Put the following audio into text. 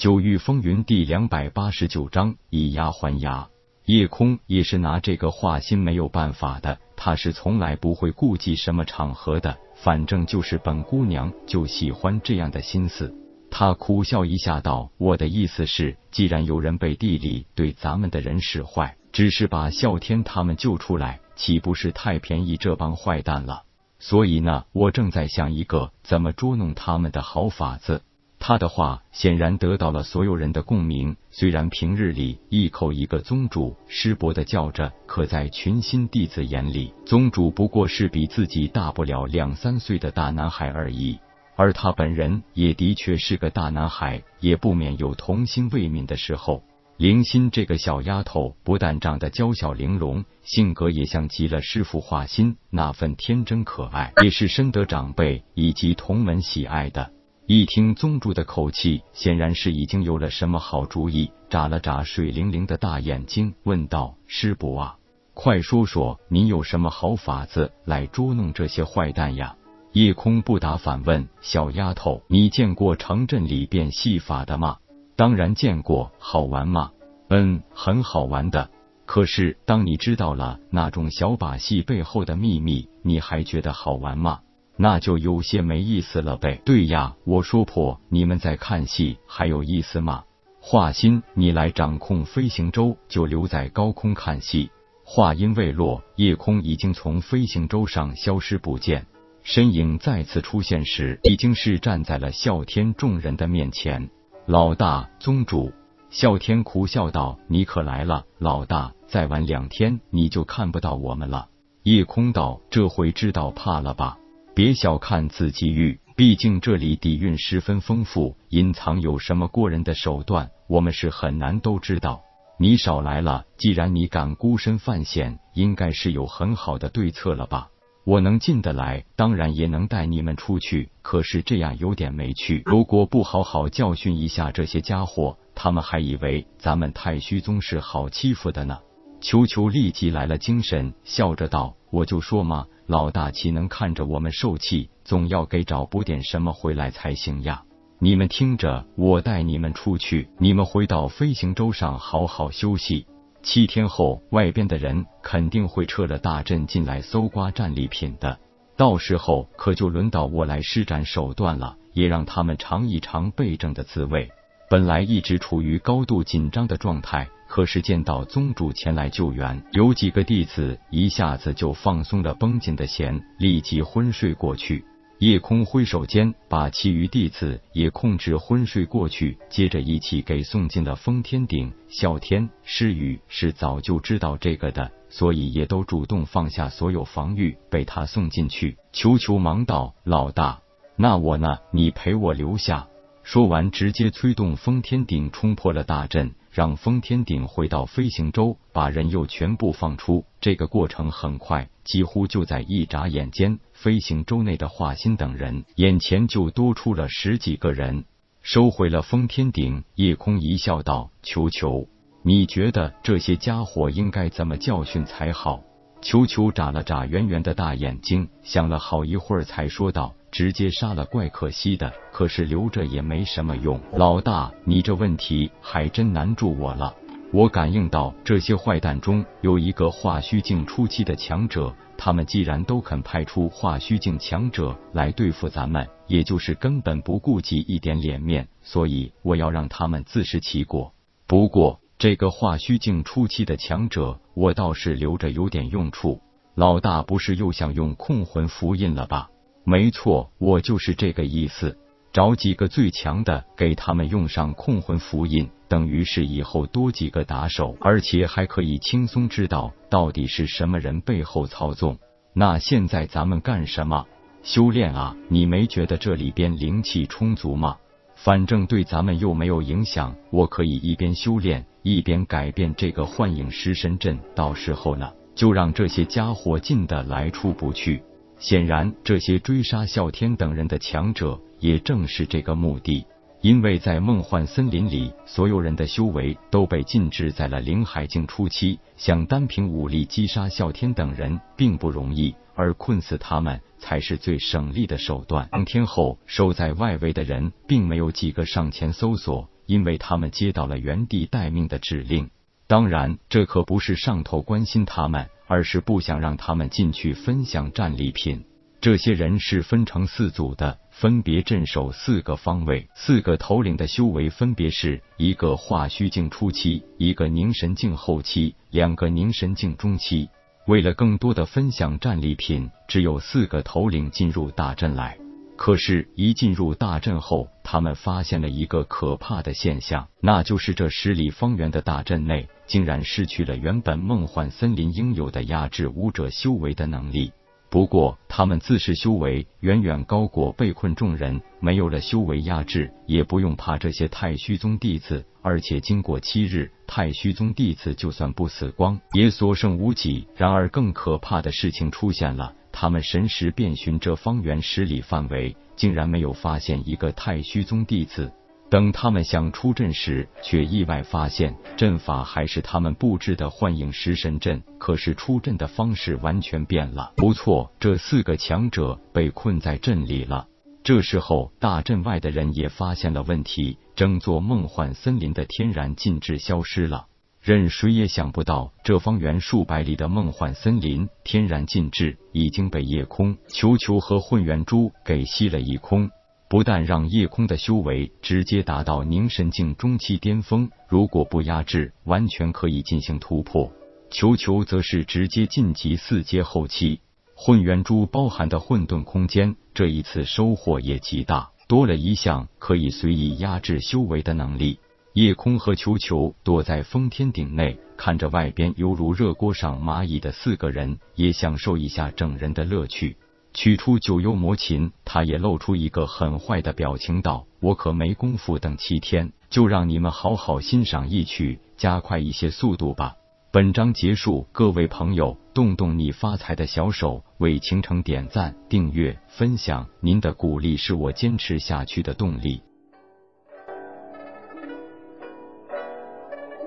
九域风云第两百八十九章以牙还牙。叶空也是拿这个画心没有办法的，他是从来不会顾忌什么场合的，反正就是本姑娘就喜欢这样的心思。他苦笑一下道：“我的意思是，既然有人背地里对咱们的人使坏，只是把啸天他们救出来，岂不是太便宜这帮坏蛋了？所以呢，我正在想一个怎么捉弄他们的好法子。”他的话显然得到了所有人的共鸣。虽然平日里一口一个宗主师伯的叫着，可在群心弟子眼里，宗主不过是比自己大不了两三岁的大男孩而已。而他本人也的确是个大男孩，也不免有童心未泯的时候。灵心这个小丫头不但长得娇小玲珑，性格也像极了师傅画心那份天真可爱，也是深得长辈以及同门喜爱的。一听宗主的口气，显然是已经有了什么好主意，眨了眨水灵灵的大眼睛，问道：“师伯啊，快说说，你有什么好法子来捉弄这些坏蛋呀？”夜空不答，反问：“小丫头，你见过城镇里变戏法的吗？”“当然见过，好玩吗？”“嗯，很好玩的。可是当你知道了那种小把戏背后的秘密，你还觉得好玩吗？”那就有些没意思了呗。对呀，我说破，你们在看戏还有意思吗？华心，你来掌控飞行舟，就留在高空看戏。话音未落，夜空已经从飞行舟上消失不见，身影再次出现时，已经是站在了啸天众人的面前。老大，宗主，啸天苦笑道：“你可来了，老大，再晚两天你就看不到我们了。”夜空道：“这回知道怕了吧？”别小看紫极域，毕竟这里底蕴十分丰富，隐藏有什么过人的手段，我们是很难都知道。你少来了，既然你敢孤身犯险，应该是有很好的对策了吧？我能进得来，当然也能带你们出去，可是这样有点没趣。如果不好好教训一下这些家伙，他们还以为咱们太虚宗是好欺负的呢。球球立即来了精神，笑着道：“我就说嘛。”老大岂能看着我们受气？总要给找补点什么回来才行呀！你们听着，我带你们出去，你们回到飞行舟上好好休息。七天后，外边的人肯定会撤了大阵进来搜刮战利品的，到时候可就轮到我来施展手段了，也让他们尝一尝被政的滋味。本来一直处于高度紧张的状态。可是见到宗主前来救援，有几个弟子一下子就放松了绷紧的弦，立即昏睡过去。夜空挥手间，把其余弟子也控制昏睡过去，接着一起给送进了封天顶。啸天、诗雨是早就知道这个的，所以也都主动放下所有防御，被他送进去。球球忙道：“老大，那我呢？你陪我留下。”说完，直接催动封天顶冲破了大阵。让封天顶回到飞行舟，把人又全部放出。这个过程很快，几乎就在一眨眼间，飞行舟内的华心等人眼前就多出了十几个人。收回了封天顶，夜空一笑道：“球球，你觉得这些家伙应该怎么教训才好？”球球眨了眨圆圆的大眼睛，想了好一会儿，才说道。直接杀了怪可惜的，可是留着也没什么用。老大，你这问题还真难住我了。我感应到这些坏蛋中有一个化虚境初期的强者，他们既然都肯派出化虚境强者来对付咱们，也就是根本不顾及一点脸面，所以我要让他们自食其果。不过这个化虚境初期的强者，我倒是留着有点用处。老大不是又想用控魂符印了吧？没错，我就是这个意思。找几个最强的，给他们用上控魂符印，等于是以后多几个打手，而且还可以轻松知道到底是什么人背后操纵。那现在咱们干什么？修炼啊！你没觉得这里边灵气充足吗？反正对咱们又没有影响，我可以一边修炼一边改变这个幻影食神阵。到时候呢，就让这些家伙进的来出不去。显然，这些追杀啸天等人的强者，也正是这个目的。因为在梦幻森林里，所有人的修为都被禁制在了灵海境初期，想单凭武力击杀啸天等人并不容易，而困死他们才是最省力的手段。当天后，守在外围的人并没有几个上前搜索，因为他们接到了原地待命的指令。当然，这可不是上头关心他们，而是不想让他们进去分享战利品。这些人是分成四组的，分别镇守四个方位。四个头领的修为分别是一个化虚境初期，一个凝神境后期，两个凝神境中期。为了更多的分享战利品，只有四个头领进入大阵来。可是，一进入大阵后，他们发现了一个可怕的现象，那就是这十里方圆的大阵内，竟然失去了原本梦幻森林应有的压制武者修为的能力。不过，他们自恃修为远远高过被困众人，没有了修为压制，也不用怕这些太虚宗弟子。而且，经过七日，太虚宗弟子就算不死光，也所剩无几。然而，更可怕的事情出现了：他们神识遍寻这方圆十里范围，竟然没有发现一个太虚宗弟子。等他们想出阵时，却意外发现阵法还是他们布置的幻影食神阵，可是出阵的方式完全变了。不错，这四个强者被困在阵里了。这时候，大阵外的人也发现了问题，整座梦幻森林的天然禁制消失了。任谁也想不到，这方圆数百里的梦幻森林天然禁制已经被夜空、球球和混元珠给吸了一空。不但让夜空的修为直接达到凝神境中期巅峰，如果不压制，完全可以进行突破。球球则是直接晋级四阶后期。混元珠包含的混沌空间，这一次收获也极大，多了一项可以随意压制修为的能力。夜空和球球躲在封天顶内，看着外边犹如热锅上蚂蚁的四个人，也享受一下整人的乐趣。取出九幽魔琴，他也露出一个很坏的表情，道：“我可没工夫等七天，就让你们好好欣赏一曲，加快一些速度吧。”本章结束，各位朋友，动动你发财的小手，为倾城点赞、订阅、分享，您的鼓励是我坚持下去的动力。